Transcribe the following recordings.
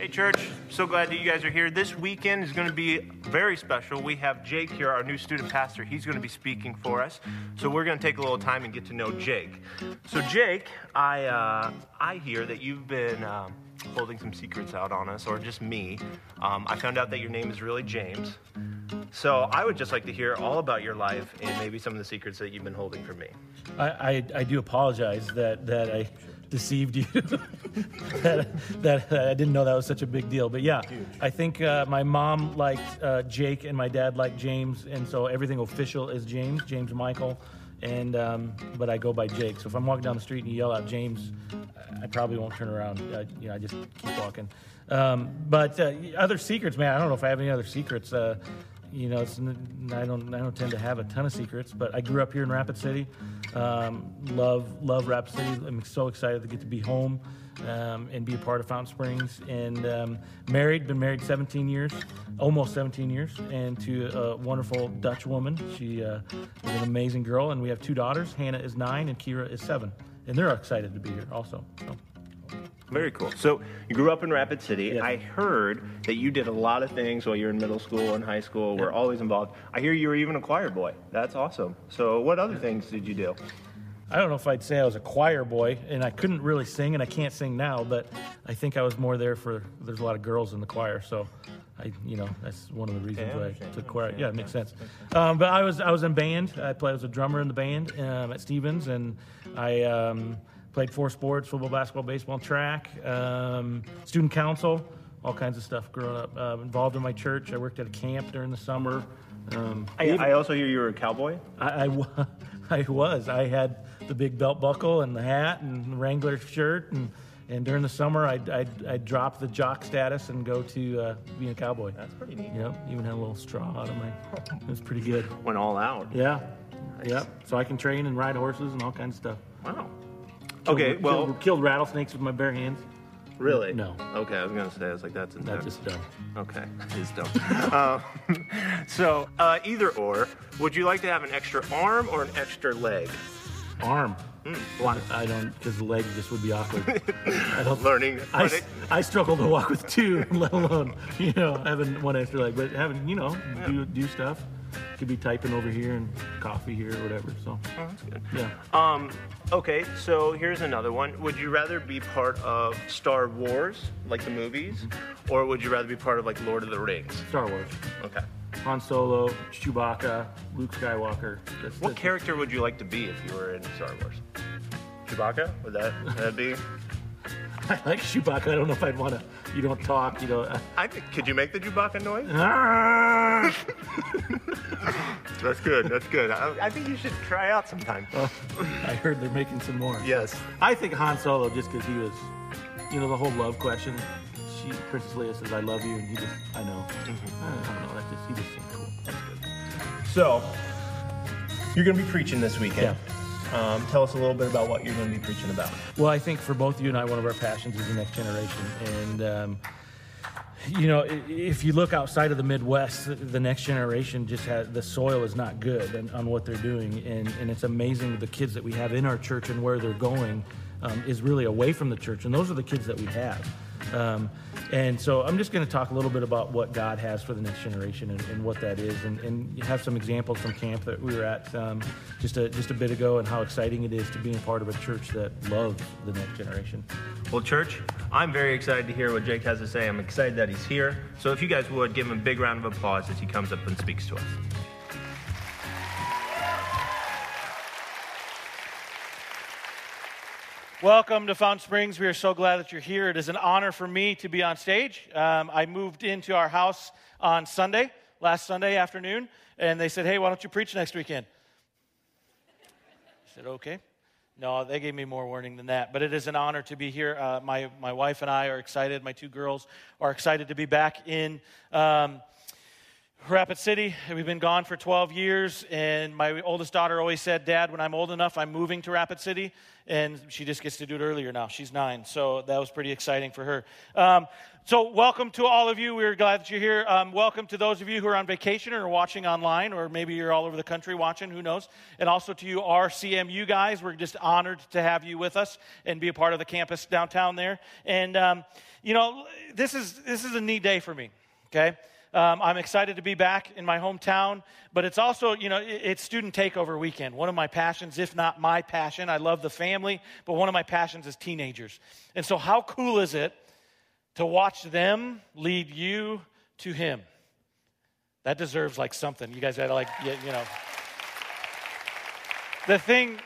Hey, church. So glad that you guys are here. This weekend is going to be very special. We have Jake here, our new student pastor. He's going to be speaking for us. So we're going to take a little time and get to know Jake. So, Jake, I, uh, I hear that you've been um, holding some secrets out on us, or just me. Um, I found out that your name is really James. So I would just like to hear all about your life and maybe some of the secrets that you've been holding from me. I, I, I do apologize that, that I deceived you. that, that I didn't know that was such a big deal. But yeah, I think uh, my mom liked uh, Jake and my dad liked James, and so everything official is James, James Michael. And um, but I go by Jake. So if I'm walking down the street and you yell out James, I probably won't turn around. I, you know, I just keep walking. Um, but uh, other secrets, man. I don't know if I have any other secrets. Uh, you know, I don't I don't tend to have a ton of secrets, but I grew up here in Rapid City. Um, love love Rapid City. I'm so excited to get to be home um, and be a part of Fountain Springs. And um, married, been married 17 years, almost 17 years, and to a wonderful Dutch woman. She uh, is an amazing girl, and we have two daughters. Hannah is nine, and Kira is seven, and they're excited to be here also. So. Very cool. So you grew up in Rapid City. Yeah. I heard that you did a lot of things while you were in middle school and high school. Were always involved. I hear you were even a choir boy. That's awesome. So what other things did you do? I don't know if I'd say I was a choir boy, and I couldn't really sing, and I can't sing now, but I think I was more there for. There's a lot of girls in the choir, so I, you know, that's one of the reasons why I took choir. Yeah, it makes sense. Um, but I was I was in band. I played I was a drummer in the band um, at Stevens, and I um, played four sports: football, basketball, baseball, track, um, student council, all kinds of stuff. Growing up, uh, involved in my church. I worked at a camp during the summer. Um, I, I also hear you were a cowboy. I, I I was. I had the big belt buckle and the hat and the Wrangler shirt, and, and during the summer, I'd, I'd, I'd drop the jock status and go to uh, being a cowboy. That's pretty neat. Yep, even had a little straw out of my. It was pretty good. Went all out. Yeah, yep. So I can train and ride horses and all kinds of stuff. Wow. Killed- Okay. Well, killed, killed rattlesnakes with my bare hands. really? No. Okay. I was gonna say. I was like, that's intense. That's just dumb. Okay, is dumb. um, so, uh, either or, would you like to have an extra arm or an extra leg? Arm. Why? I don't, because the leg just would be awkward. I don't. Learning. I, I struggle to walk with two, let alone you know having one extra leg. But having you know do do stuff, could be typing over here and coffee here or whatever. So Oh, that's good. yeah, Um, okay, so here's another one. Would you rather be part of Star Wars, like the movies, Mm-hmm. or would you rather be part of like Lord of the Rings? Star Wars, Okay. Han Solo, Chewbacca, Luke Skywalker. That's, What that's- character would you like to be if you were in Star Wars? Chewbacca? Would that that be? I like Chewbacca. I don't know if I'd want to. You don't talk. You know. uh, I think. Could you make the Chewbacca noise? ah! That's good. That's good. I, I think you should try out sometime. Oh, I heard they're making some more. Yes. I think Han Solo just because he was, you know, the whole love question. She, Princess Leia says, "I love you," and he just, I know. Mm-hmm. I don't know. That just, he just seemed cool. That's good. So, you're going to be preaching this weekend. Um, tell us a little bit about what you're going to be preaching about. Well, I think for both of you and I, one of our passions is the next generation, and. Um, you know, if you look outside of the Midwest, the next generation just has the soil is not good on, on what they're doing, and, and it's amazing the kids that we have in our church and where they're going um, is really away from the church, and those are the kids that we have. Um, and so I'm just going to talk a little bit about what God has for the next generation and, and what that is, and, and have some examples from camp that we were at um, just a just a bit ago, and how exciting it is to be a part of a church that loves the next generation. Well, church, I'm very excited to hear what Jake has to say. I'm excited that he's here. So, if you guys would give him a big round of applause as he comes up and speaks to us. Welcome to Fountain Springs. We are so glad that you're here. It is an honor for me to be on stage. Um, I moved into our house on Sunday, last Sunday afternoon, and they said, Hey, why don't you preach next weekend? I said, Okay. No, they gave me more warning than that, but it is an honor to be here. Uh, my, my wife and I are excited. My two girls are excited to be back in. Um, Rapid City. We've been gone for 12 years, and my oldest daughter always said, Dad, when I'm old enough, I'm moving to Rapid City. And she just gets to do it earlier now. She's nine, so that was pretty exciting for her. Um, so, welcome to all of you. We're glad that you're here. Um, welcome to those of you who are on vacation or watching online, or maybe you're all over the country watching, who knows. And also to you, our CMU guys. We're just honored to have you with us and be a part of the campus downtown there. And, um, you know, this is, this is a neat day for me, okay? Um, I'm excited to be back in my hometown, but it's also, you know, it's student takeover weekend. One of my passions, if not my passion, I love the family, but one of my passions is teenagers. And so, how cool is it to watch them lead you to Him? That deserves like something. You guys gotta like, you know. The thing,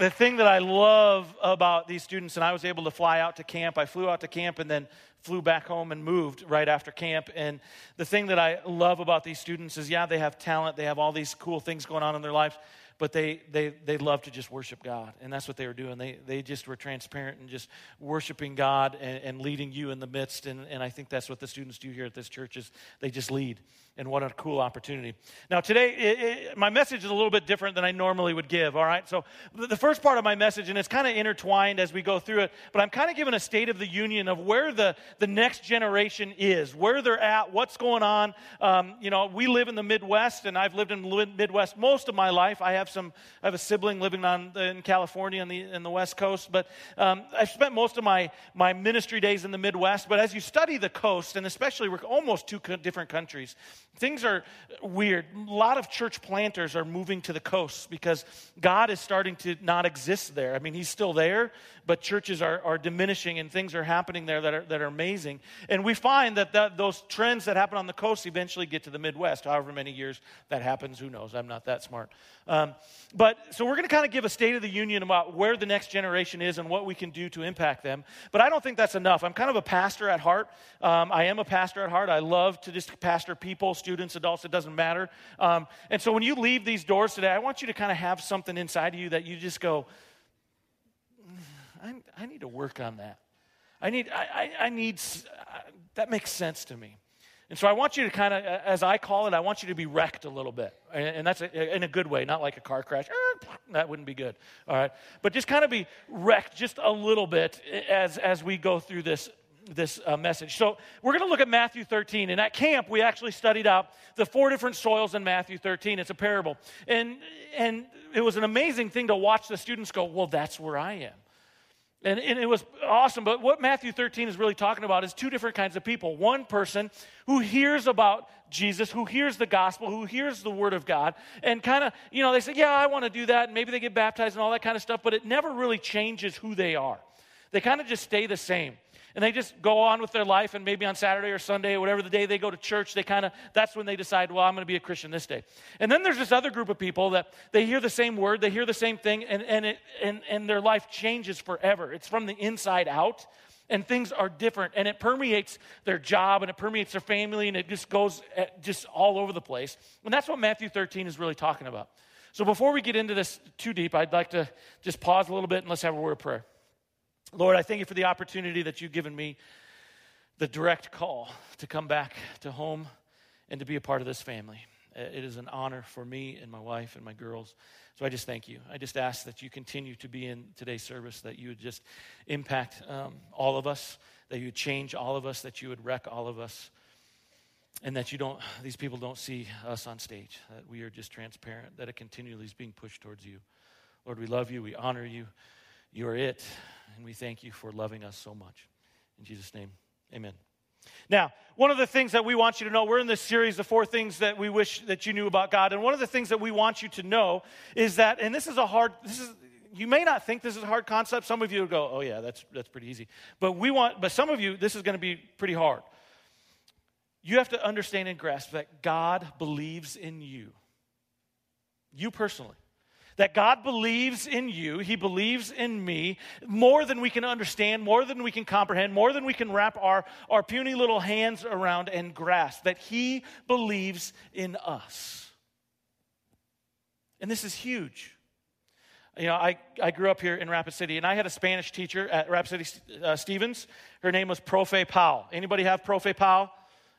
the thing that I love about these students, and I was able to fly out to camp. I flew out to camp and then flew back home and moved right after camp. And the thing that I love about these students is, yeah, they have talent, they have all these cool things going on in their lives, but they, they, they love to just worship God. And that's what they were doing. They, they just were transparent and just worshiping God and, and leading you in the midst. And, and I think that's what the students do here at this church is they just lead. And what a cool opportunity. Now, today, it, it, my message is a little bit different than I normally would give, all right? So, the first part of my message, and it's kind of intertwined as we go through it, but I'm kind of giving a state of the union of where the, the next generation is, where they're at, what's going on. Um, you know, we live in the Midwest, and I've lived in the Midwest most of my life. I have some, I have a sibling living on, in California in the, in the West Coast, but um, I've spent most of my, my ministry days in the Midwest. But as you study the coast, and especially we're almost two different countries, Things are weird. A lot of church planters are moving to the coasts because God is starting to not exist there. I mean, He's still there, but churches are, are diminishing and things are happening there that are, that are amazing. And we find that, that those trends that happen on the coast eventually get to the Midwest. However many years that happens, who knows? I'm not that smart. Um, but so we're going to kind of give a state of the union about where the next generation is and what we can do to impact them. But I don't think that's enough. I'm kind of a pastor at heart. Um, I am a pastor at heart. I love to just pastor people, students, adults, it doesn't matter. Um, and so when you leave these doors today, I want you to kind of have something inside of you that you just go, mm, I, I need to work on that. I need, I, I, I need, uh, that makes sense to me. And so I want you to kind of, as I call it, I want you to be wrecked a little bit. And that's in a good way, not like a car crash. That wouldn't be good. All right. But just kind of be wrecked just a little bit as, as we go through this, this uh, message. So we're going to look at Matthew 13. And at camp, we actually studied out the four different soils in Matthew 13. It's a parable. And, and it was an amazing thing to watch the students go, well, that's where I am. And, and, it was awesome. But what Matthew 13 is really talking about is two different kinds of people. One person who hears about Jesus, who hears the gospel, who hears the word of God, and kind of, you know, they say, Yeah, I want to do that. And maybe they get baptized and all that kind of stuff, but it never really changes who they are. They kind of just stay the same and they just go on with their life and maybe on saturday or sunday or whatever the day they go to church they kind of that's when they decide well i'm going to be a christian this day. And then there's this other group of people that they hear the same word they hear the same thing and, and, it, and, and their life changes forever. It's from the inside out and things are different and it permeates their job and it permeates their family and it just goes eh, just all over the place. And that's what matthew 13 is really talking about. So before we get into this too deep i'd like to just pause a little bit and let's have a word of prayer Lord, I thank you for the opportunity that you've given me, the direct call to come back to home and to be a part of this family. It is an honor for me and my wife and my girls. So I just thank you. I just ask that you continue to be in today's service, that you would just impact um, all of us, that you would change all of us, that you would wreck all of us, and that you don't, these people don't see us on stage, that we are just transparent, that it continually is being pushed towards you. Lord, we love you, we honor you. You are it, and we thank you for loving us so much. In Jesus' name, amen. Now, one of the things that we want you to know, we're in this series of four things that we wish that you knew about God. And one of the things that we want you to know is that, and this is a hard, this is, you may not think this is a hard concept. Some of you go, oh yeah, that's, that's pretty easy. But we want, but some of you, this is going to be pretty hard. You have to understand and grasp that God believes in you. You personally that God believes in you, He believes in me more than we can understand, more than we can comprehend, more than we can wrap our, our puny little hands around and grasp, that He believes in us. And this is huge. You know, I, I grew up here in Rapid City, and I had a Spanish teacher at Rapid City uh, Stevens. Her name was Profe Powell. Anybody have Profe Powell?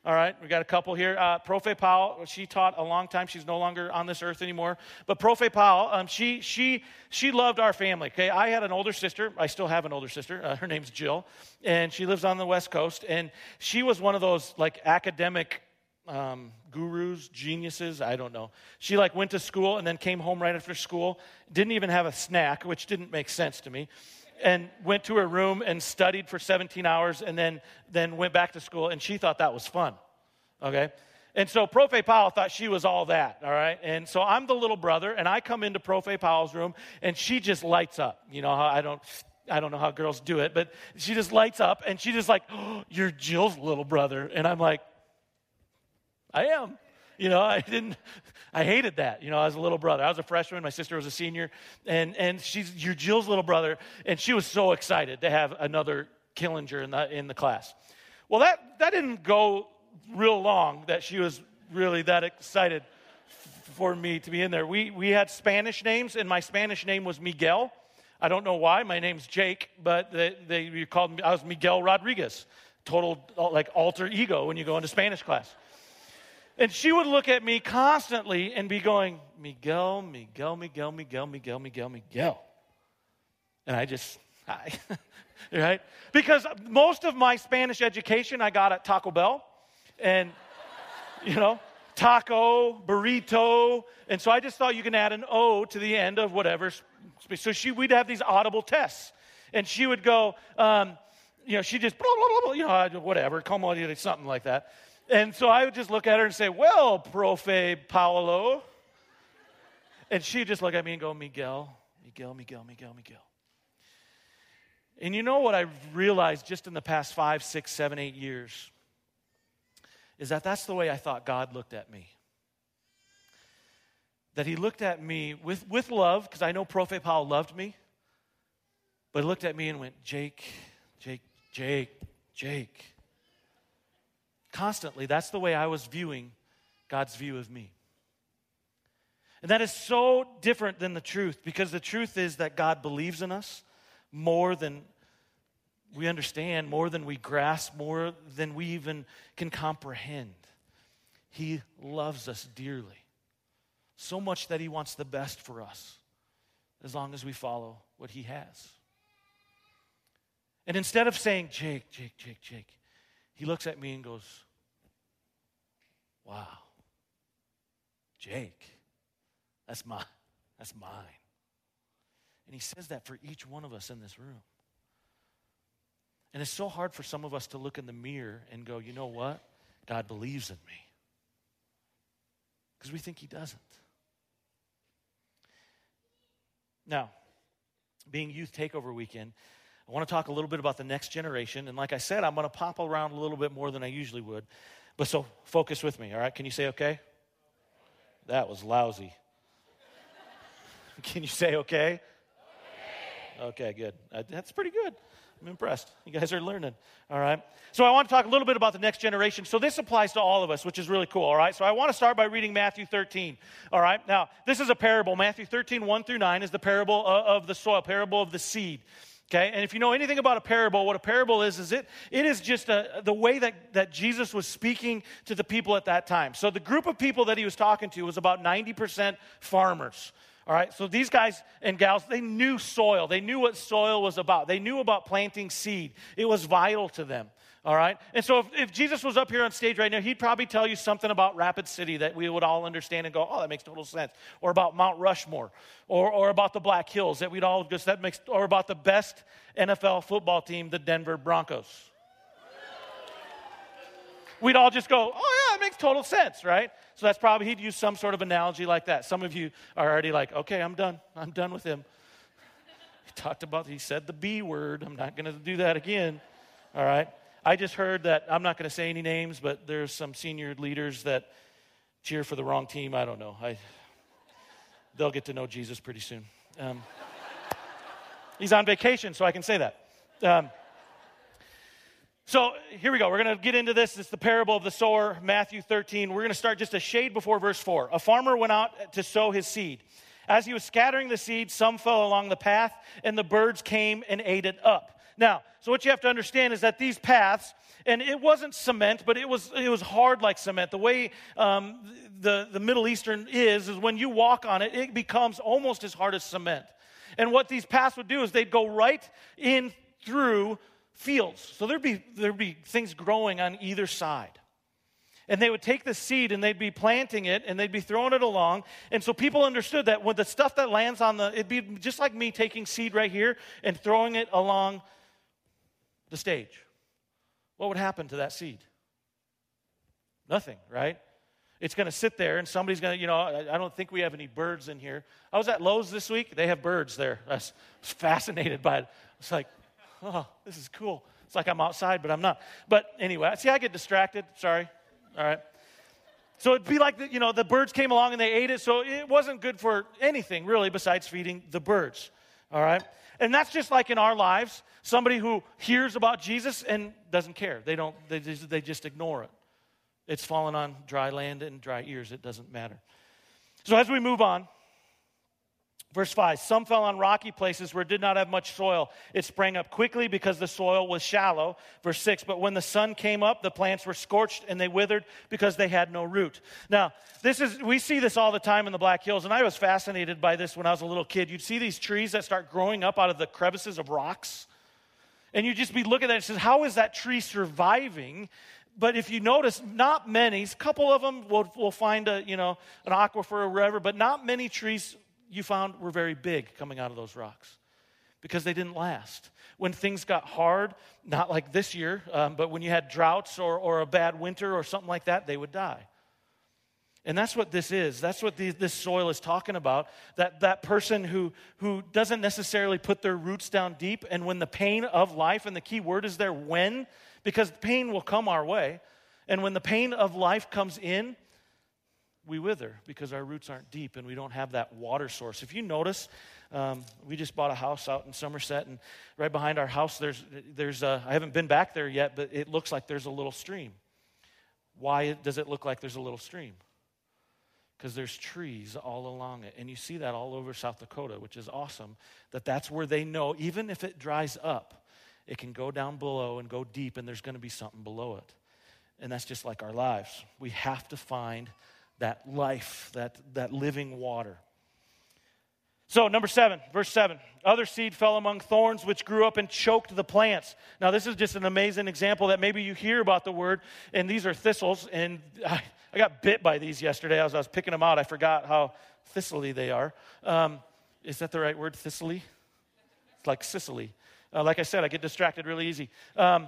All right, we got a couple here. Uh, Profe Powell, she taught a long time. She's no longer on this earth anymore. But Profe Powell, um, she, she, she loved our family. Okay, I had an older sister. I still have an older sister. Uh, her name's Jill, and she lives on the West Coast. And she was one of those like academic um, gurus, geniuses. I don't know. She like went to school and then came home right after school. Didn't even have a snack, which didn't make sense to me and went to her room and studied for 17 hours and then, then went back to school, and she thought that was fun. Okay? And so Profe Powell thought she was all that, all right? And so I'm the little brother, and I come into Profe Powell's room, and she just lights up. You know, how I don't. I don't know how girls do it, but she just lights up and she just like, oh, you're Jill's little brother. And I'm like, I am. You know, I didn't, I hated that. You know, I was a little brother. I was a freshman. My sister was a senior. And, and she's, you're Jill's little brother. And she was so excited to have another Killinger in the, in the class. Well, that, that didn't go real long that she was really that excited for me to be in there. We, we had Spanish names, and my Spanish name was Miguel. I don't know why. My name's Jake, but they, they called me, I was Miguel Rodriguez. Total, like, alter ego when you go into Spanish class. And she would look at me constantly and be going, Miguel, Miguel, Miguel, Miguel, Miguel, Miguel, Miguel. And I just, hi. right? Because most of my Spanish education I got at Taco Bell. And, you know, taco, burrito. And so I just thought you can add an O to the end of whatever. So she, we'd have these audible tests. And she would go, um, you know, she just, you know, whatever, something like that. And so I would just look at her and say, Well, Profe Paolo. And she'd just look at me and go, Miguel, Miguel, Miguel, Miguel, Miguel. And you know what I've realized just in the past five, six, seven, eight years? Is that that's the way I thought God looked at me. That he looked at me with, with love, because I know Profe Paul loved me, but looked at me and went, Jake, Jake, Jake, Jake. Constantly, that's the way I was viewing God's view of me. And that is so different than the truth because the truth is that God believes in us more than we understand, more than we grasp, more than we even can comprehend. He loves us dearly, so much that He wants the best for us as long as we follow what He has. And instead of saying, Jake, Jake, Jake, Jake, he looks at me and goes, Wow, Jake, that's my, that's mine. And he says that for each one of us in this room. And it's so hard for some of us to look in the mirror and go, you know what? God believes in me. Because we think he doesn't. Now, being Youth Takeover Weekend, I want to talk a little bit about the next generation. And like I said, I'm going to pop around a little bit more than I usually would. But so focus with me, all right? Can you say okay? That was lousy. Can you say okay? Okay, okay good. Uh, that's pretty good. I'm impressed. You guys are learning. All right. So I want to talk a little bit about the next generation. So this applies to all of us, which is really cool. All right. So I want to start by reading Matthew 13. All right. Now, this is a parable. Matthew 13, 1 through 9 is the parable of the soil, parable of the seed. Okay, and if you know anything about a parable, what a parable is, is it, it is just a, the way that, that Jesus was speaking to the people at that time. So the group of people that he was talking to was about 90% farmers. All right, so these guys and gals, they knew soil. They knew what soil was about. They knew about planting seed. It was vital to them. All right? And so if, if, Jesus was up here on stage right now, he'd probably tell you something about Rapid City that we would all understand and go, oh, that makes total sense. Or about Mount Rushmore. Or, or about the Black Hills that we'd all just, that makes, or about the best NFL football team, the Denver Broncos. We'd all just go, oh, yeah, it makes total sense, right? So that's probably, he'd use some sort of analogy like that. Some of you are already like, okay, I'm done. I'm done with him. He talked about, he said the B word. I'm not going to do that again. All right? I just heard that, I'm not going to say any names, but there's some senior leaders that cheer for the wrong team. I don't know. I, they'll get to know Jesus pretty soon. Um, he's on vacation, so I can say that. Um, so here we go. We're going to get into this. It's the parable of the sower, Matthew 13. We're going to start just a shade before verse 4. A farmer went out to sow his seed. As he was scattering the seed, some fell along the path, and the birds came and ate it up. Now, so what you have to understand is that these paths, and it wasn't cement, but it was it was hard like cement. The way um, the the Middle Eastern is is when you walk on it, it becomes almost as hard as cement. And what these paths would do is they'd go right in through fields. So there'd be there'd be things growing on either side. And they would take the seed and they'd be planting it and they'd be throwing it along. And so people understood that when the stuff that lands on the, it'd be just like me taking seed right here and throwing it along the stage. What would happen to that seed? Nothing, right? It's going to sit there and somebody's going to, you know, I, don't think we have any birds in here. I was at Lowe's this week. They have birds there. I was fascinated by it. It's like, oh, this is cool. It's like I'm outside, but I'm not. But anyway, see, I get distracted. Sorry. All right. So it'd be like, the, you know, the birds came along and they ate it, so it wasn't good for anything really besides feeding the birds. All right? And that's just like in our lives somebody who hears about Jesus and doesn't care. They, don't, they, just, they just ignore it. It's fallen on dry land and dry ears. It doesn't matter. So as we move on, Verse 5 Some fell on rocky places where it did not have much soil. It sprang up quickly because the soil was shallow. Verse 6 But when the sun came up, the plants were scorched and they withered because they had no root. Now, this is, we see this all the time in the Black Hills, and I was fascinated by this when I was a little kid. You'd see these trees that start growing up out of the crevices of rocks. And you'd just be looking at it and says, How is that tree surviving? But if you notice, not many, a couple of them will, will find a, you know, an aquifer or wherever, but not many trees you found were very big coming out of those rocks because they didn't last. When things got hard, not like this year, um, but when you had droughts or, or a bad winter or something like that, they would die. And that's what this is. That's what the, this soil is talking about. That, that person who, who doesn't necessarily put their roots down deep, and when the pain of life, and the key word is there when, because pain will come our way. And when the pain of life comes in, we wither because our roots aren't deep and we don't have that water source. If you notice, um, we just bought a house out in Summerset, and right behind our house, there's, there's a, I haven't been back there yet, but it looks like there's a little stream. Why does it look like there's a little stream? Because there's trees all along it. And you see that all over South Dakota, which is awesome, that that's where they know, even if it dries up, it can go down below and go deep, and there's going to be something below it. And that's just like our lives. We have to find that life, that, that living water. So, number seven, verse seven. Other seed fell among thorns, which grew up and choked the plants. Now, this is just an amazing example that maybe you hear about the word, and these are thistles. And I, I got bit by these yesterday as I was picking them out. I forgot how thistly they are. Um, is that the right word, thistly? It's like Sicily. Uh, like I said, I get distracted really easy. Um,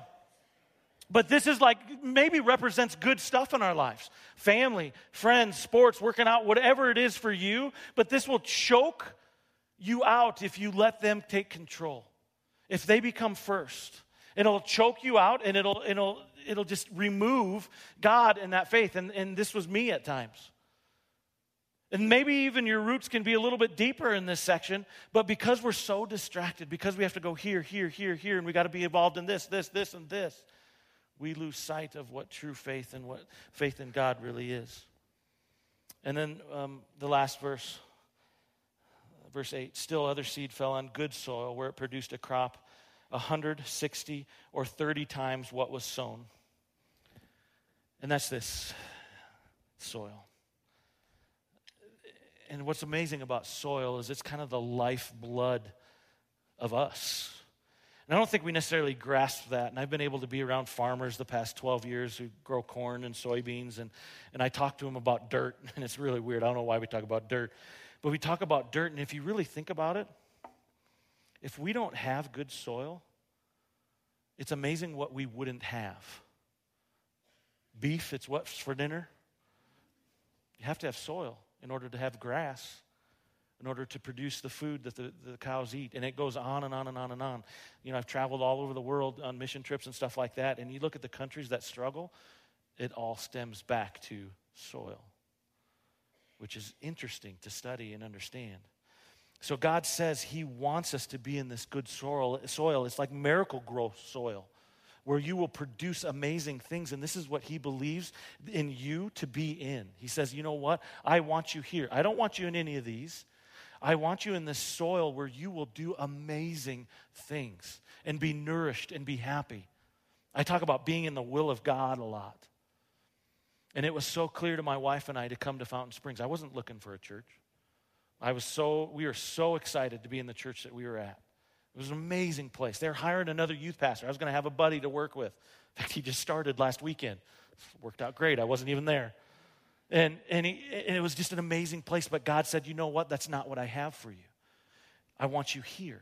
but this is like maybe represents good stuff in our lives family, friends, sports, working out, whatever it is for you. But this will choke you out if you let them take control. If they become first, it'll choke you out and it'll, it'll, it'll just remove God in that faith. And, and this was me at times. And maybe even your roots can be a little bit deeper in this section, but because we're so distracted, because we have to go here, here, here, here, and we got to be involved in this, this, this, and this, we lose sight of what true faith and what faith in God really is. And then um, the last verse, verse 8 still other seed fell on good soil where it produced a crop 160 or 30 times what was sown. And that's this soil. And what's amazing about soil is it's kind of the lifeblood of us. And I don't think we necessarily grasp that. And I've been able to be around farmers the past 12 years who grow corn and soybeans. And, and I talk to them about dirt. And it's really weird. I don't know why we talk about dirt. But we talk about dirt. And if you really think about it, if we don't have good soil, it's amazing what we wouldn't have. Beef, it's what's for dinner. You have to have soil in order to have grass in order to produce the food that the, the cows eat. And it goes on and on and on and on. You know, I've traveled all over the world on mission trips and stuff like that. And you look at the countries that struggle, it all stems back to soil, which is interesting to study and understand. So God says He wants us to be in this good soil. soil. It's like miracle growth soil where you will produce amazing things. And this is what he believes in you to be in. He says, You know what? I want you here. I don't want you in any of these. I want you in this soil where you will do amazing things and be nourished and be happy. I talk about being in the will of God a lot. And it was so clear to my wife and I to come to Fountain Springs. I wasn't looking for a church. I was so, we were so excited to be in the church that we were at. It was an amazing place. They're hiring another youth pastor. I was going to have a buddy to work with. In fact, he just started last weekend. Worked out great. I wasn't even there. And, and, he, and it was just an amazing place. But God said, you know what? That's not what I have for you. I want you here.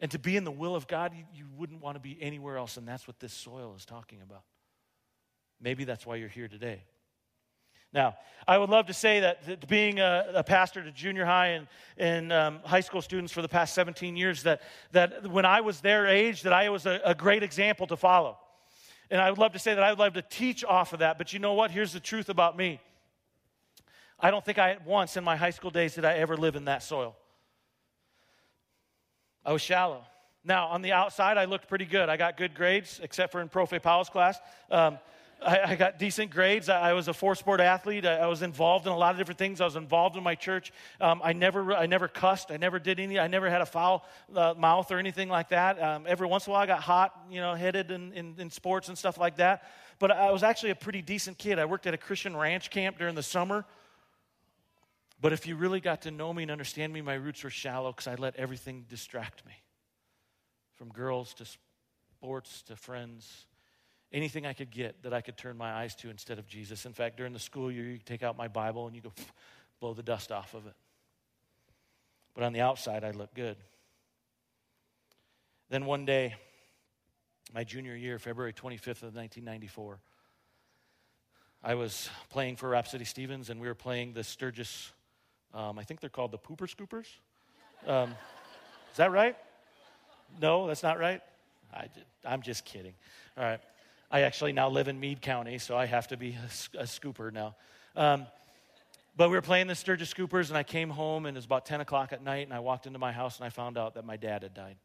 And to be in the will of God, you, you wouldn't want to be anywhere else. And that's what this soil is talking about. Maybe that's why you're here today. Now, I would love to say that, that being a, a, pastor to junior high and, and um, high school students for the past 17 years, that, that when I was their age, that I was a, a great example to follow. And I would love to say that I would love to teach off of that. But you know what? Here's the truth about me. I don't think I once in my high school days did I ever live in that soil. I was shallow. Now, on the outside, I looked pretty good. I got good grades, except for in Profe Powell's class. Um, I, I, got decent grades. I, I, was a four sport athlete. I, I, was involved in a lot of different things. I was involved in my church. Um, I, never, I never cussed. I never did any. I never had a foul uh, mouth or anything like that. Um, every once in a while, I got hot, you know, headed in, in, in sports and stuff like that. But I was actually a pretty decent kid. I worked at a Christian ranch camp during the summer. But if you really got to know me and understand me, my roots were shallow because I let everything distract me from girls to sports to friends anything I could get that I could turn my eyes to instead of Jesus. In fact, during the school year, you take out my Bible and you go blow the dust off of it. But on the outside, I look good. Then one day, my junior year, February 25th of 1994, I was playing for Rapid City Stevens, and we were playing the Sturgis, um, I think they're called the Pooper Scoopers. Um, is that right? No, that's not right? I, I'm just kidding. All right. I actually now live in Meade County, so I have to be a, a scooper now. Um, but we were playing the Sturgis Scoopers, and I came home, and it was about 10 o'clock at night, and I walked into my house, and I found out that my dad had died.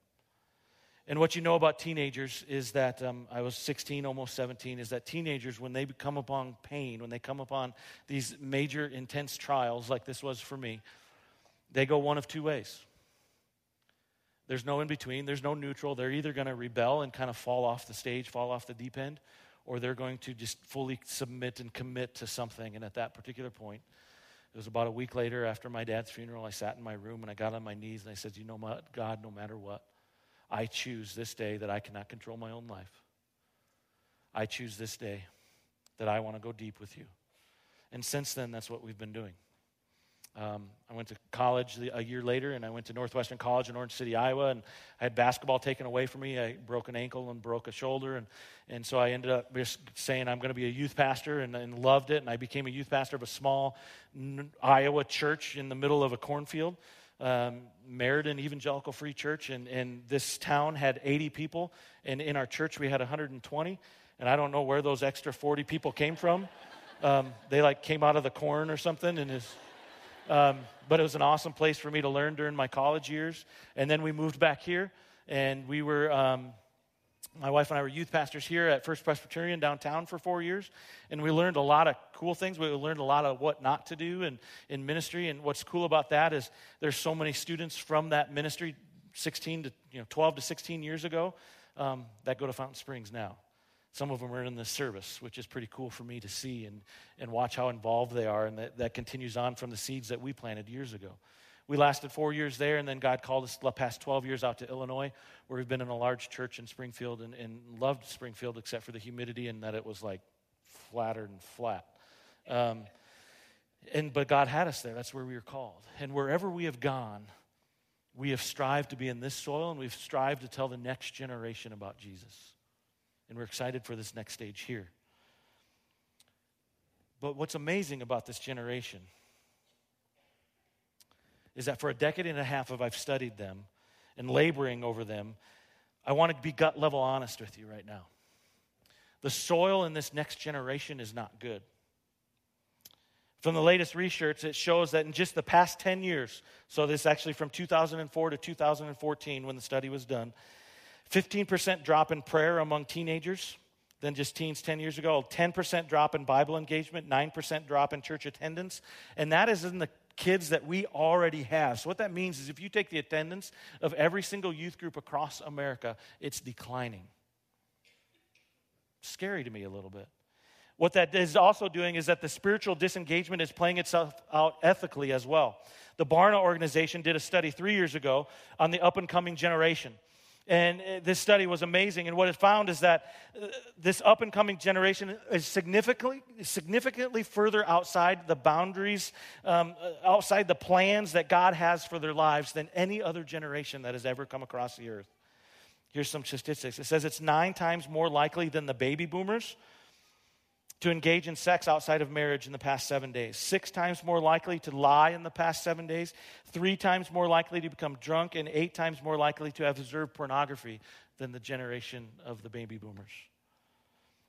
And what you know about teenagers is that um, I was 16, almost 17, is that teenagers, when they come upon pain, when they come upon these major, intense trials like this was for me, they go one of two ways. There's no in between, there's no neutral. They're either going to rebel and kind of fall off the stage, fall off the deep end, or they're going to just fully submit and commit to something. And at that particular point, it was about a week later after my dad's funeral, I sat in my room and I got on my knees and I said, You know what, God, no matter what, I choose this day that I cannot control my own life. I choose this day that I want to go deep with you. And since then, that's what we've been doing. Um, I went to college a year later, and I went to Northwestern College in Orange City, Iowa, and I had basketball taken away from me. I broke an ankle and broke a shoulder, and, and so I ended up just saying I'm going to be a youth pastor, and, and loved it. And I became a youth pastor of a small Iowa church in the middle of a cornfield, um, Meriden Evangelical Free Church, and, and this town had 80 people, and in our church we had 120, and I don't know where those extra 40 people came from. Um, they like came out of the corn or something, and is um, but it was an awesome place for me to learn during my college years. And then we moved back here, and we were, um, my wife and I were youth pastors here at First Presbyterian downtown for four years. And we learned a lot of cool things. We learned a lot of what not to do in, in ministry. And what's cool about that is there's so many students from that ministry, 16 to, you know, 12 to 16 years ago, um, that go to Fountain Springs now. Some of them are in the service, which is pretty cool for me to see and, and watch how involved they are. And that, that continues on from the seeds that we planted years ago. We lasted four years there, and then God called us the past 12 years out to Illinois, where we've been in a large church in Springfield and, and loved Springfield except for the humidity and that it was like flatter and flat. Um, and, but God had us there. That's where we were called. And wherever we have gone, we have strived to be in this soil and we've strived to tell the next generation about Jesus. And we're excited for this next stage here. But what's amazing about this generation is that for a decade and a half of I've studied them and laboring over them, I want to be gut level honest with you right now. The soil in this next generation is not good. From the latest research, it shows that in just the past 10 years, so this actually from 2004 to 2014 when the study was done, 15% drop in prayer among teenagers than just teens 10 years ago, 10% drop in Bible engagement, 9% drop in church attendance. And that is in the kids that we already have. So, what that means is if you take the attendance of every single youth group across America, it's declining. Scary to me a little bit. What that is also doing is that the spiritual disengagement is playing itself out ethically as well. The Barna organization did a study three years ago on the up and coming generation. And uh, this study was amazing. And what it found is that uh, this up and coming generation is significantly, significantly further outside the boundaries, um, uh, outside the plans that God has for their lives than any other generation that has ever come across the earth. Here's some statistics it says it's nine times more likely than the baby boomers to engage in sex outside of marriage in the past seven days, six times more likely to lie in the past seven days, three times more likely to become drunk, and eight times more likely to have observed pornography than the generation of the baby boomers.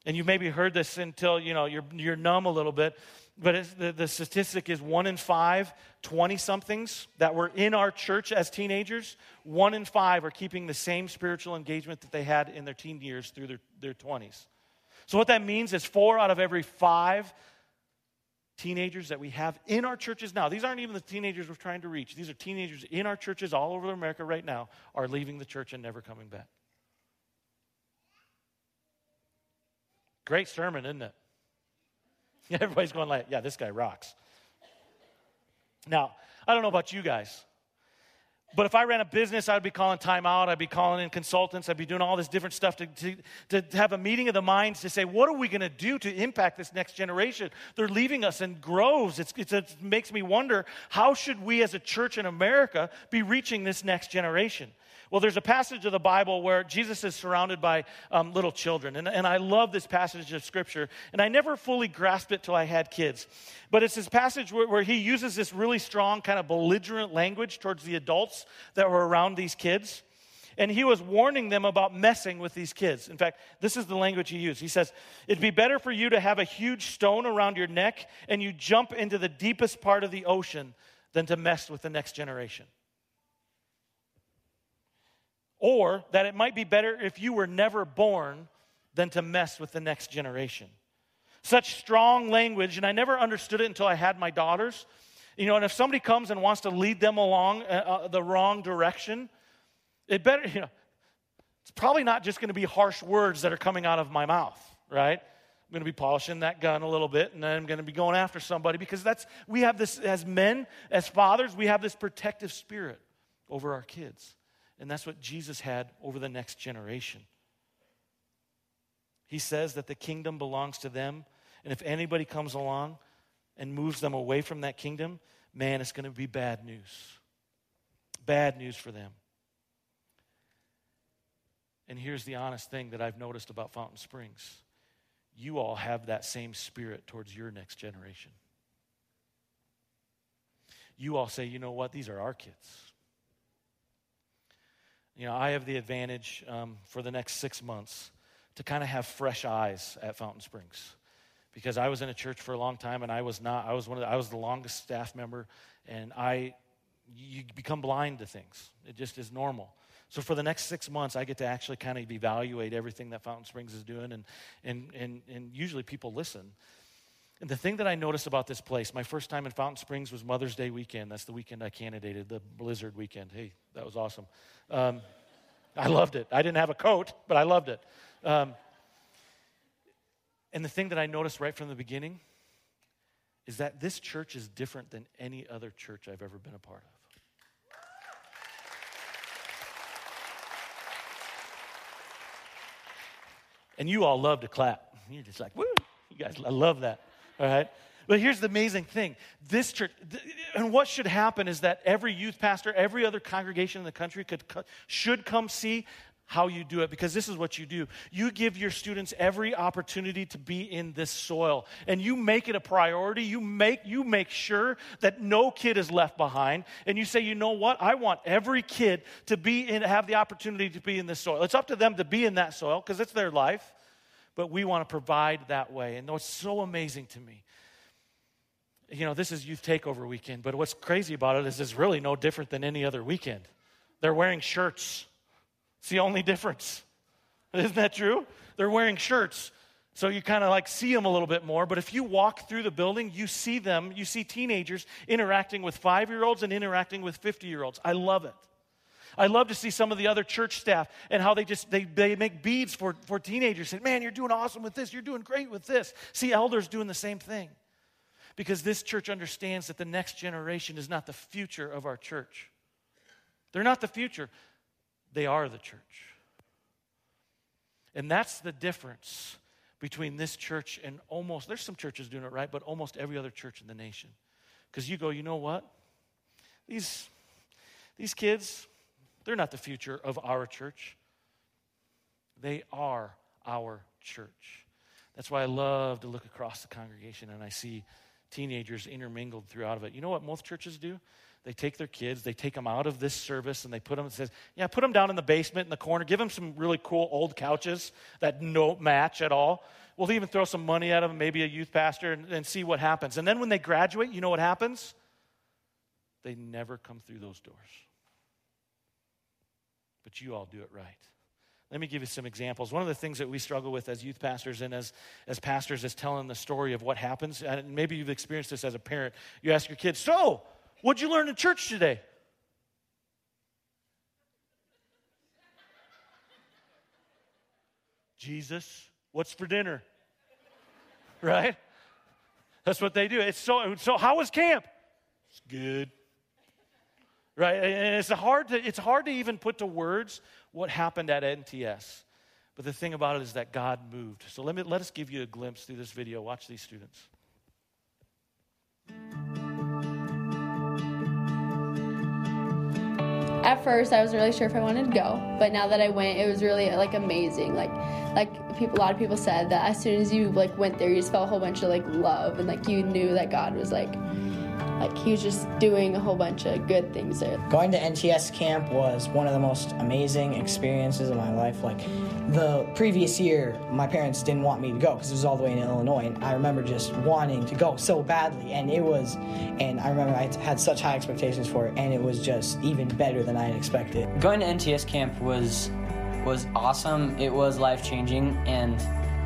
And you maybe heard this until you know you're, you're numb a little bit, but the, the statistic is one in five 20 somethings that were in our church as teenagers, one in five are keeping the same spiritual engagement that they had in their teen years through their, their 20s. So, what that means is four out of every five teenagers that we have in our churches now, these aren't even the teenagers we're trying to reach, these are teenagers in our churches all over America right now, are leaving the church and never coming back. Great sermon, isn't it? Everybody's going like, yeah, this guy rocks. Now, I don't know about you guys. But if I ran a business, I'd be calling time out. I'd be calling in consultants. I'd be doing all this different stuff to, to, to have a meeting of the minds to say, what are we going to do to impact this next generation? They're leaving us in groves. It's, it's, it makes me wonder how should we as a church in America be reaching this next generation? Well, there's a passage of the Bible where Jesus is surrounded by um, little children. And, and I love this passage of Scripture. And I never fully grasped it till I had kids. But it's this passage where, where he uses this really strong, kind of belligerent language towards the adults that were around these kids. And he was warning them about messing with these kids. In fact, this is the language he used. He says, It'd be better for you to have a huge stone around your neck and you jump into the deepest part of the ocean than to mess with the next generation. Or that it might be better if you were never born than to mess with the next generation. Such strong language, and I never understood it until I had my daughters. You know, and if somebody comes and wants to lead them along uh, uh, the wrong direction, it better, you know, it's probably not just going to be harsh words that are coming out of my mouth, right? I'm going to be polishing that gun a little bit and then I'm going to be going after somebody because that's, we have this, as men, as fathers, we have this protective spirit over our kids. And that's what Jesus had over the next generation. He says that the kingdom belongs to them. And if anybody comes along and moves them away from that kingdom, man, it's going to be bad news. Bad news for them. And here's the honest thing that I've noticed about Fountain Springs you all have that same spirit towards your next generation. You all say, you know what, these are our kids you know, I have the advantage um, for the next six months to kind of have fresh eyes at Fountain Springs because I was in a church for a long time and I was not, I was one of the, I was the longest staff member and I, you become blind to things. It just is normal. So for the next six months, I get to actually kind of evaluate everything that Fountain Springs is doing and, and, and, and usually people listen. And the thing that I noticed about this place, my first time in Fountain Springs was Mother's Day weekend. That's the weekend I candidated, the Blizzard weekend. Hey, that was awesome. Um, I loved it. I didn't have a coat, but I loved it. Um, and the thing that I noticed right from the beginning is that this church is different than any other church I've ever been a part of. And you all love to clap. You're just like, woo. You guys, I love that. All right? But here's the amazing thing this church, and what should happen is that every youth pastor, every other congregation in the country could, should come see how you do it because this is what you do. You give your students every opportunity to be in this soil and you make it a priority. You make you make sure that no kid is left behind and you say, "You know what? I want every kid to be in have the opportunity to be in this soil." It's up to them to be in that soil because it's their life but we want to provide that way. And what's so amazing to me, you know, this is Youth Takeover weekend, but what's crazy about it is it's really no different than any other weekend. They're wearing shirts. It's the only difference. Isn't that true? They're wearing shirts. So you kind of like see them a little bit more. But if you walk through the building, you see them, you see teenagers interacting with five year olds and interacting with 50 year olds. I love it. I love to see some of the other church staff and how they just they, they make beads for, for teenagers. Say, man, you're doing awesome with this, you're doing great with this. See elders doing the same thing. Because this church understands that the next generation is not the future of our church. They're not the future, they are the church. And that's the difference between this church and almost, there's some churches doing it right, but almost every other church in the nation. Because you go, you know what? These, these kids, they're not the future of our church. They are our church. That's why I love to look across the congregation and I see teenagers intermingled throughout of it. You know what most churches do? They take their kids, they take them out of this service, and they put them, it says, yeah, put them down in the basement in the corner, give them some really cool old couches that don't match at all. We'll even throw some money at them, maybe a youth pastor, and, and see what happens. And then when they graduate, you know what happens? They never come through those doors. But you all do it right. Let me give you some examples. One of the things that we struggle with as youth pastors and as, as pastors is telling the story of what happens. And maybe you've experienced this as a parent. You ask your kids, So, What'd you learn in church today? Jesus, what's for dinner? Right? That's what they do. It's so so how was camp? It's good. Right? And it's hard to it's hard to even put to words what happened at NTS. But the thing about it is that God moved. So let me let us give you a glimpse through this video. Watch these students. at first I wasn't really sure if I wanted to go, but now that I went, it was really like amazing. Like, like people, a lot of people said that as soon as you like went there, you just felt a whole bunch of like love and like you knew that God was like like he was just doing a whole bunch of good things there. Going to NTS camp was one of the most amazing experiences of my life. Like the previous year, my parents didn't want me to go because it was all the way in Illinois, and I remember just wanting to go so badly. And it was, and I remember I had such high expectations for it, and it was just even better than I had expected. Going to NTS camp was was awesome. It was life changing, and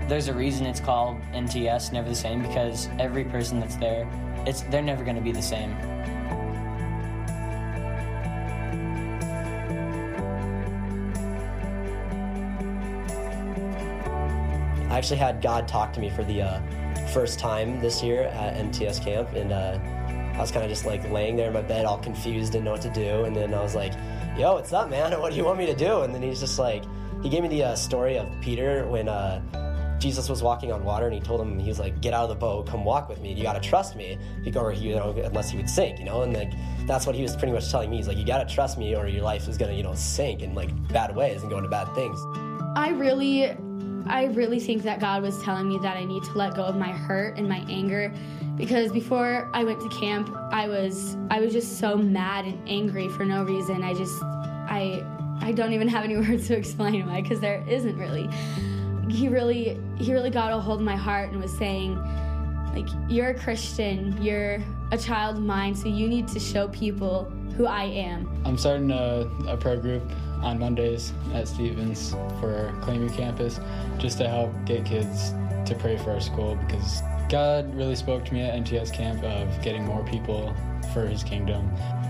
there's a reason it's called NTS, never the same, because every person that's there it's they're never going to be the same. I actually had God talk to me for the uh, first time this year at NTS camp, and uh, I was kind of just like laying there in my bed, all confused, didn't know what to do. And then I was like, "Yo, what's up, man? What do you want me to do?" And then he's just like, he gave me the uh, story of Peter when uh, Jesus was walking on water and he told him, he was like, get out of the boat, come walk with me. You got to trust me because, you know, unless he would sink, you know? And like, that's what he was pretty much telling me. He's like, you got to trust me or your life is going to, you know, sink in like bad ways and go into bad things. I really, I really think that God was telling me that I need to let go of my hurt and my anger because before I went to camp, I was, I was just so mad and angry for no reason. I just, I, I don't even have any words to explain why because there isn't really he really he really got a hold of my heart and was saying like you're a christian you're a child of mine so you need to show people who i am. I'm starting a, a prayer group on mondays at stevens for claim your campus just to help get kids to pray for our school because god really spoke to me at nts camp of getting more people for his kingdom.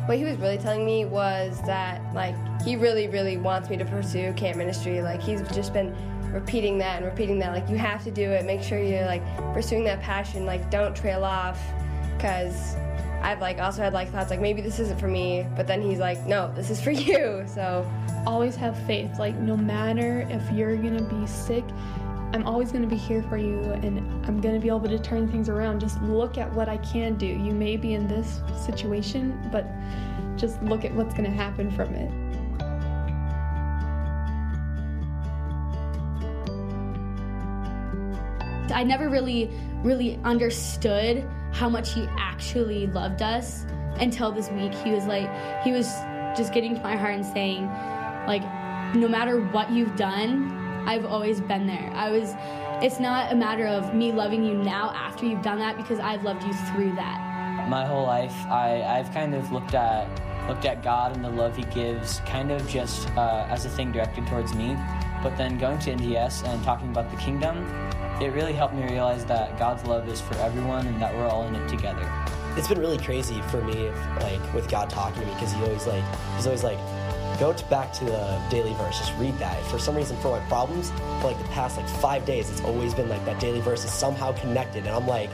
What he was really telling me was that like he really really wants me to pursue camp ministry. Like he's just been repeating that and repeating that. Like, you have to do it. Make sure you're like pursuing that passion. Like, don't trail off. Because I've like also had like thoughts like maybe this isn't for me, but then he's like, no, this is for you. So always have faith. Like, no matter if you're gonna be sick, I'm always going to be here for you and I'm going to be able to turn things around. Just look at what I can do. You may be in this situation, but just look at what's going to happen from it. I never really, really understood how much he actually loved us until this week. He was like, he was just getting to my heart and saying, like, no matter what you've done, I've always been there. I was, it's not a matter of me loving you now after you've done that because I've loved you through that. My whole life, I, I've kind of looked at looked at God and the love He gives kind of just uh, as a thing directed towards me. But then going to NTS and talking about the kingdom, it really helped me realize that God's love is for everyone and that we're all in it together. It's been really crazy for me, like with God talking to me, because he always like he's always like, go to back to the daily verse, just read that. For some reason, for my problems, for like the past like five days, it's always been like that daily verse is somehow connected, and I'm like,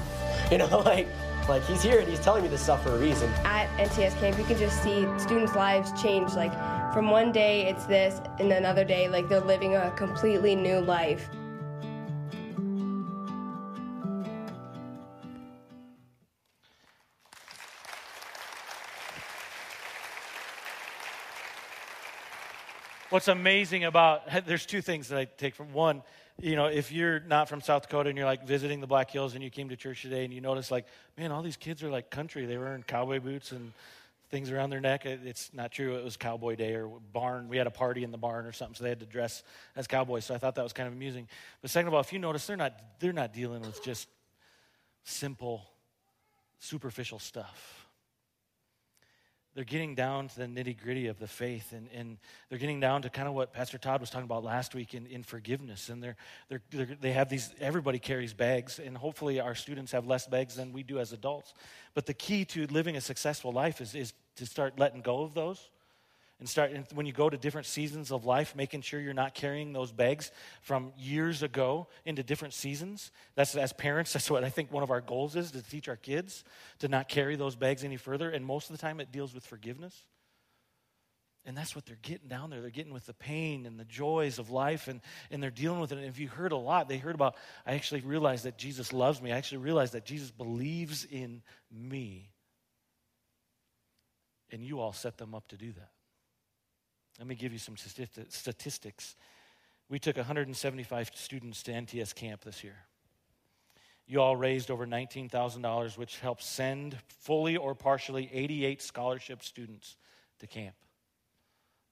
you know, like like he's here and he's telling me this stuff for a reason. At NTS camp, you can just see students' lives change. Like from one day it's this, and another day like they're living a completely new life. What's amazing about there's two things that I take from one, you know, if you're not from South Dakota and you're like visiting the Black Hills and you came to church today and you notice like, man, all these kids are like country. They were in cowboy boots and things around their neck. It's not true. It was cowboy day or barn. We had a party in the barn or something, so they had to dress as cowboys. So I thought that was kind of amusing. But second of all, if you notice, they're not they're not dealing with just simple, superficial stuff they're getting down to the nitty gritty of the faith and, and they're getting down to kind of what pastor todd was talking about last week in, in forgiveness. And they're, they're, they're, they have these everybody carries bags and hopefully our students have less bags than we do as adults. But the key to living a successful life is, is to start letting go of those and start and when you go to different seasons of life making sure you're not carrying those bags from years ago into different seasons that's as parents that's what i think one of our goals is to teach our kids to not carry those bags any further and most of the time it deals with forgiveness and that's what they're getting down there. They're getting with the pain and the joys of life, and, and they're dealing with it. And if you heard a lot, they heard about, I actually realized that Jesus loves me. I actually realized that Jesus believes in me. And you all set them up to do that. Let me give you some statistics. We took 175 students to NTS camp this year. You all raised over $19,000, which helped send fully or partially 88 scholarship students to camp.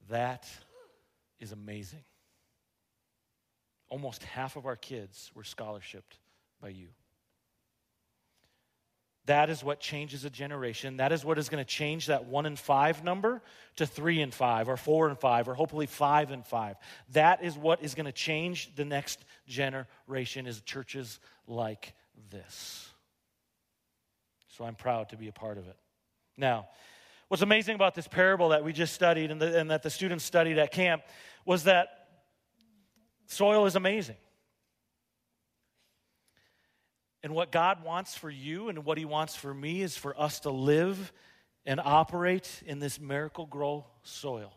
That is amazing. Almost half of our kids were scholarshiped by you. That is what changes a generation. That is what is going to change that one and five number to three and five, or four and five, or hopefully five and five. That is what is going to change the next generation is churches like this. So I'm proud to be a part of it. Now, what's amazing about this parable that we just studied and, the, and that the students studied at camp was that soil is amazing. And what God wants for you and what He wants for me is for us to live and operate in this miracle grow soil.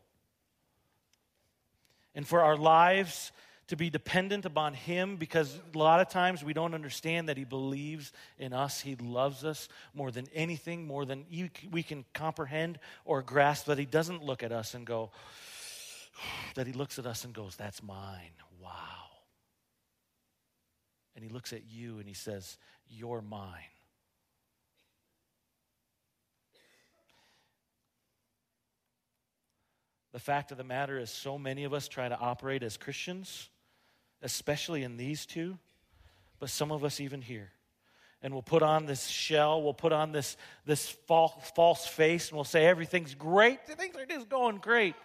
And for our lives to be dependent upon Him because a lot of times we don't understand that He believes in us. He loves us more than anything, more than we can comprehend or grasp, that He doesn't look at us and go, that He looks at us and goes, That's mine. Wow. And he looks at you and he says, You're mine. The fact of the matter is, so many of us try to operate as Christians, especially in these two, but some of us even here. And we'll put on this shell, we'll put on this, this false, false face, and we'll say everything's great. Things are just going great.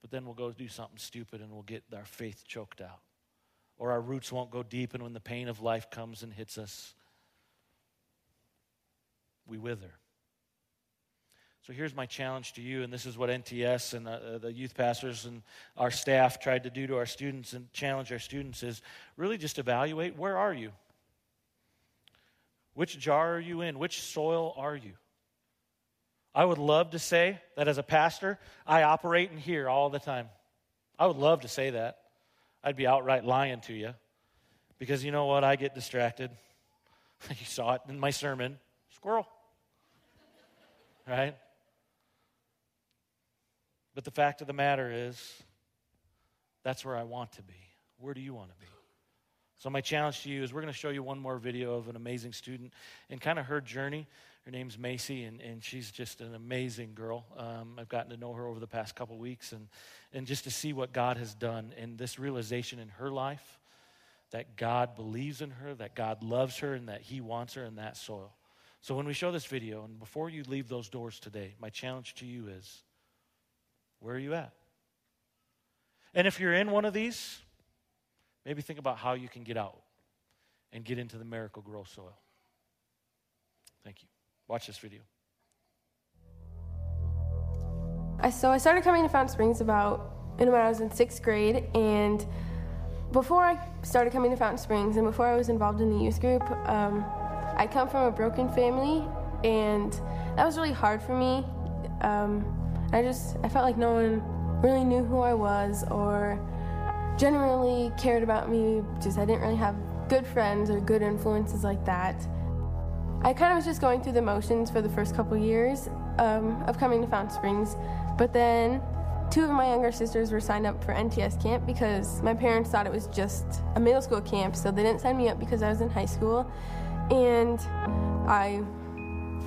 But then we'll go do something stupid and we'll get our faith choked out or our roots won't go deep, and when the pain of life comes and hits us, we wither. So here's my challenge to you, and this is what NTS and uh, uh, the youth pastors and our staff tried to do to our students and challenge our students is really just evaluate where are you? Which jar are you in? Which soil are you? I would love to say that as a pastor, I operate in here all the time. I would love to say that. I'd be outright lying to you because you know what? I get distracted. you saw it in my sermon squirrel. Right? But the fact of the matter is, that's where I want to be. Where do you want to be? So, my challenge to you is we're going to show you one more video of an amazing student and kind of her journey. Her name's Macy, and, and she's just an amazing girl. Um, I've gotten to know her over the past couple weeks, and, and just to see what God has done and this realization in her life that God believes in her, that God loves her, and that He wants her in that soil. So when we show this video, and before you leave those doors today, my challenge to you is where are you at? And if you're in one of these, maybe think about how you can get out. and get into the miracle grow soil. Thank you. Watch this video. I, so I started coming to Fountain Springs about when I was in sixth grade, and before I started coming to Fountain Springs and before I was involved in the youth group, um, I come from a broken family, and that was really hard for me. Um, I just I felt like no one really knew who I was or generally cared about me. Just I didn't really have good friends or good influences like that. I kind of was just going through the motions for the first couple years um, of coming to Fountain Springs, but then two of my younger sisters were signed up for NTS camp because my parents thought it was just a middle school camp, so they didn't sign me up because I was in high school, and I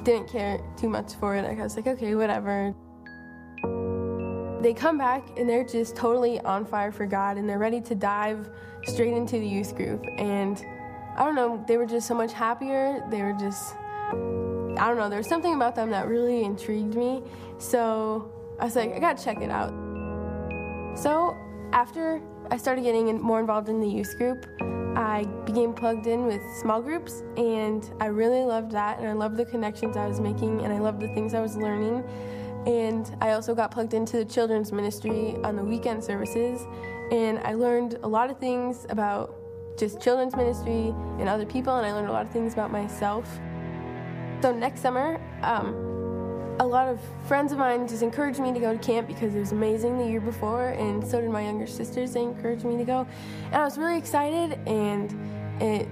didn't care too much for it. I was like, okay, whatever. They come back and they're just totally on fire for God and they're ready to dive straight into the youth group. And I don't know, they were just so much happier. They were just, I don't know, there was something about them that really intrigued me. So I was like, I gotta check it out. So after I started getting more involved in the youth group, I became plugged in with small groups, and I really loved that. And I loved the connections I was making, and I loved the things I was learning. And I also got plugged into the children's ministry on the weekend services, and I learned a lot of things about just children's ministry and other people, and I learned a lot of things about myself. So next summer, um, a lot of friends of mine just encouraged me to go to camp because it was amazing the year before, and so did my younger sisters. They encouraged me to go, and I was really excited, and it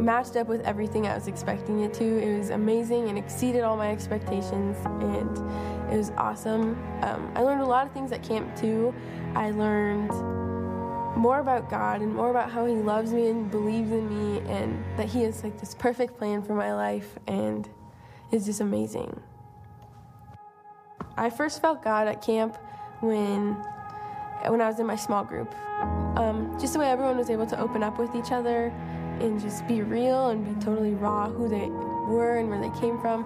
matched up with everything I was expecting it to. It was amazing and exceeded all my expectations, and it was awesome. Um, I learned a lot of things at camp too. I learned more about God and more about how He loves me and believes in me, and that He has like this perfect plan for my life, and it's just amazing. I first felt God at camp when when I was in my small group. Um, just the way everyone was able to open up with each other and just be real and be totally raw who they were and where they came from.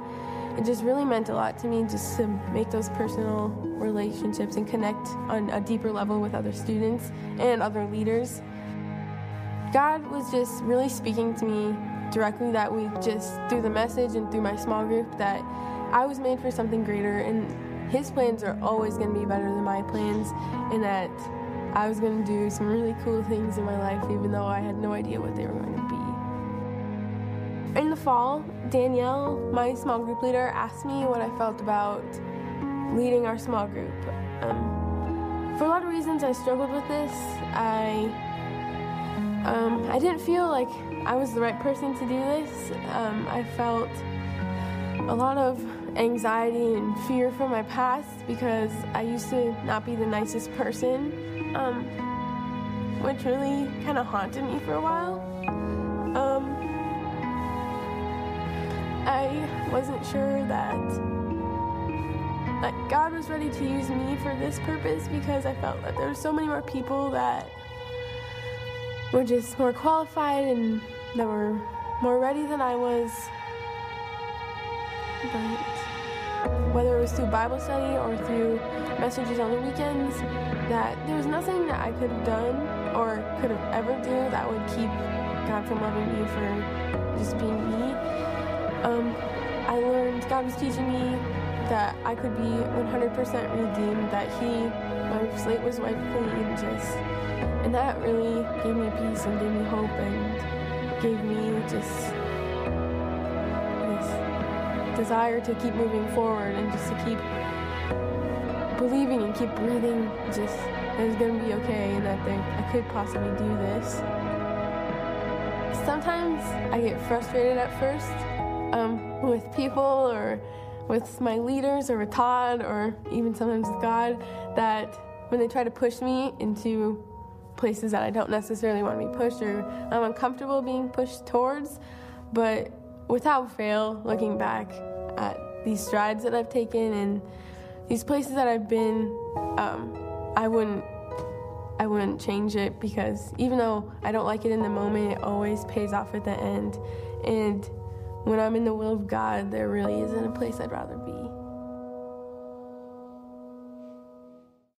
It just really meant a lot to me just to make those personal relationships and connect on a deeper level with other students and other leaders. God was just really speaking to me directly that week, just through the message and through my small group, that I was made for something greater and his plans are always going to be better than my plans, and that I was going to do some really cool things in my life, even though I had no idea what they were going to be. In the fall, Danielle, my small group leader, asked me what I felt about leading our small group. Um, for a lot of reasons, I struggled with this. I um, I didn't feel like I was the right person to do this. Um, I felt a lot of anxiety and fear from my past because I used to not be the nicest person, um, which really kind of haunted me for a while. I wasn't sure that God was ready to use me for this purpose because I felt that there were so many more people that were just more qualified and that were more ready than I was. But whether it was through Bible study or through messages on the weekends, that there was nothing that I could have done or could have ever do that would keep God from loving me for just being me. God was teaching me that I could be 100% redeemed, that He, my slate was wiped clean, just, and that really gave me peace and gave me hope and gave me just this desire to keep moving forward and just to keep believing and keep breathing just that it's to be okay and that they, I could possibly do this. Sometimes I get frustrated at first with people or with my leaders or with Todd or even sometimes with God that when they try to push me into places that I don't necessarily want to be pushed or I'm uncomfortable being pushed towards, but without fail, looking back, at these strides that I've taken and these places that I've been, um, I wouldn't I wouldn't change it because even though I don't like it in the moment, it always pays off at the end. And when I'm in the will of God, there really isn't a place I'd rather be.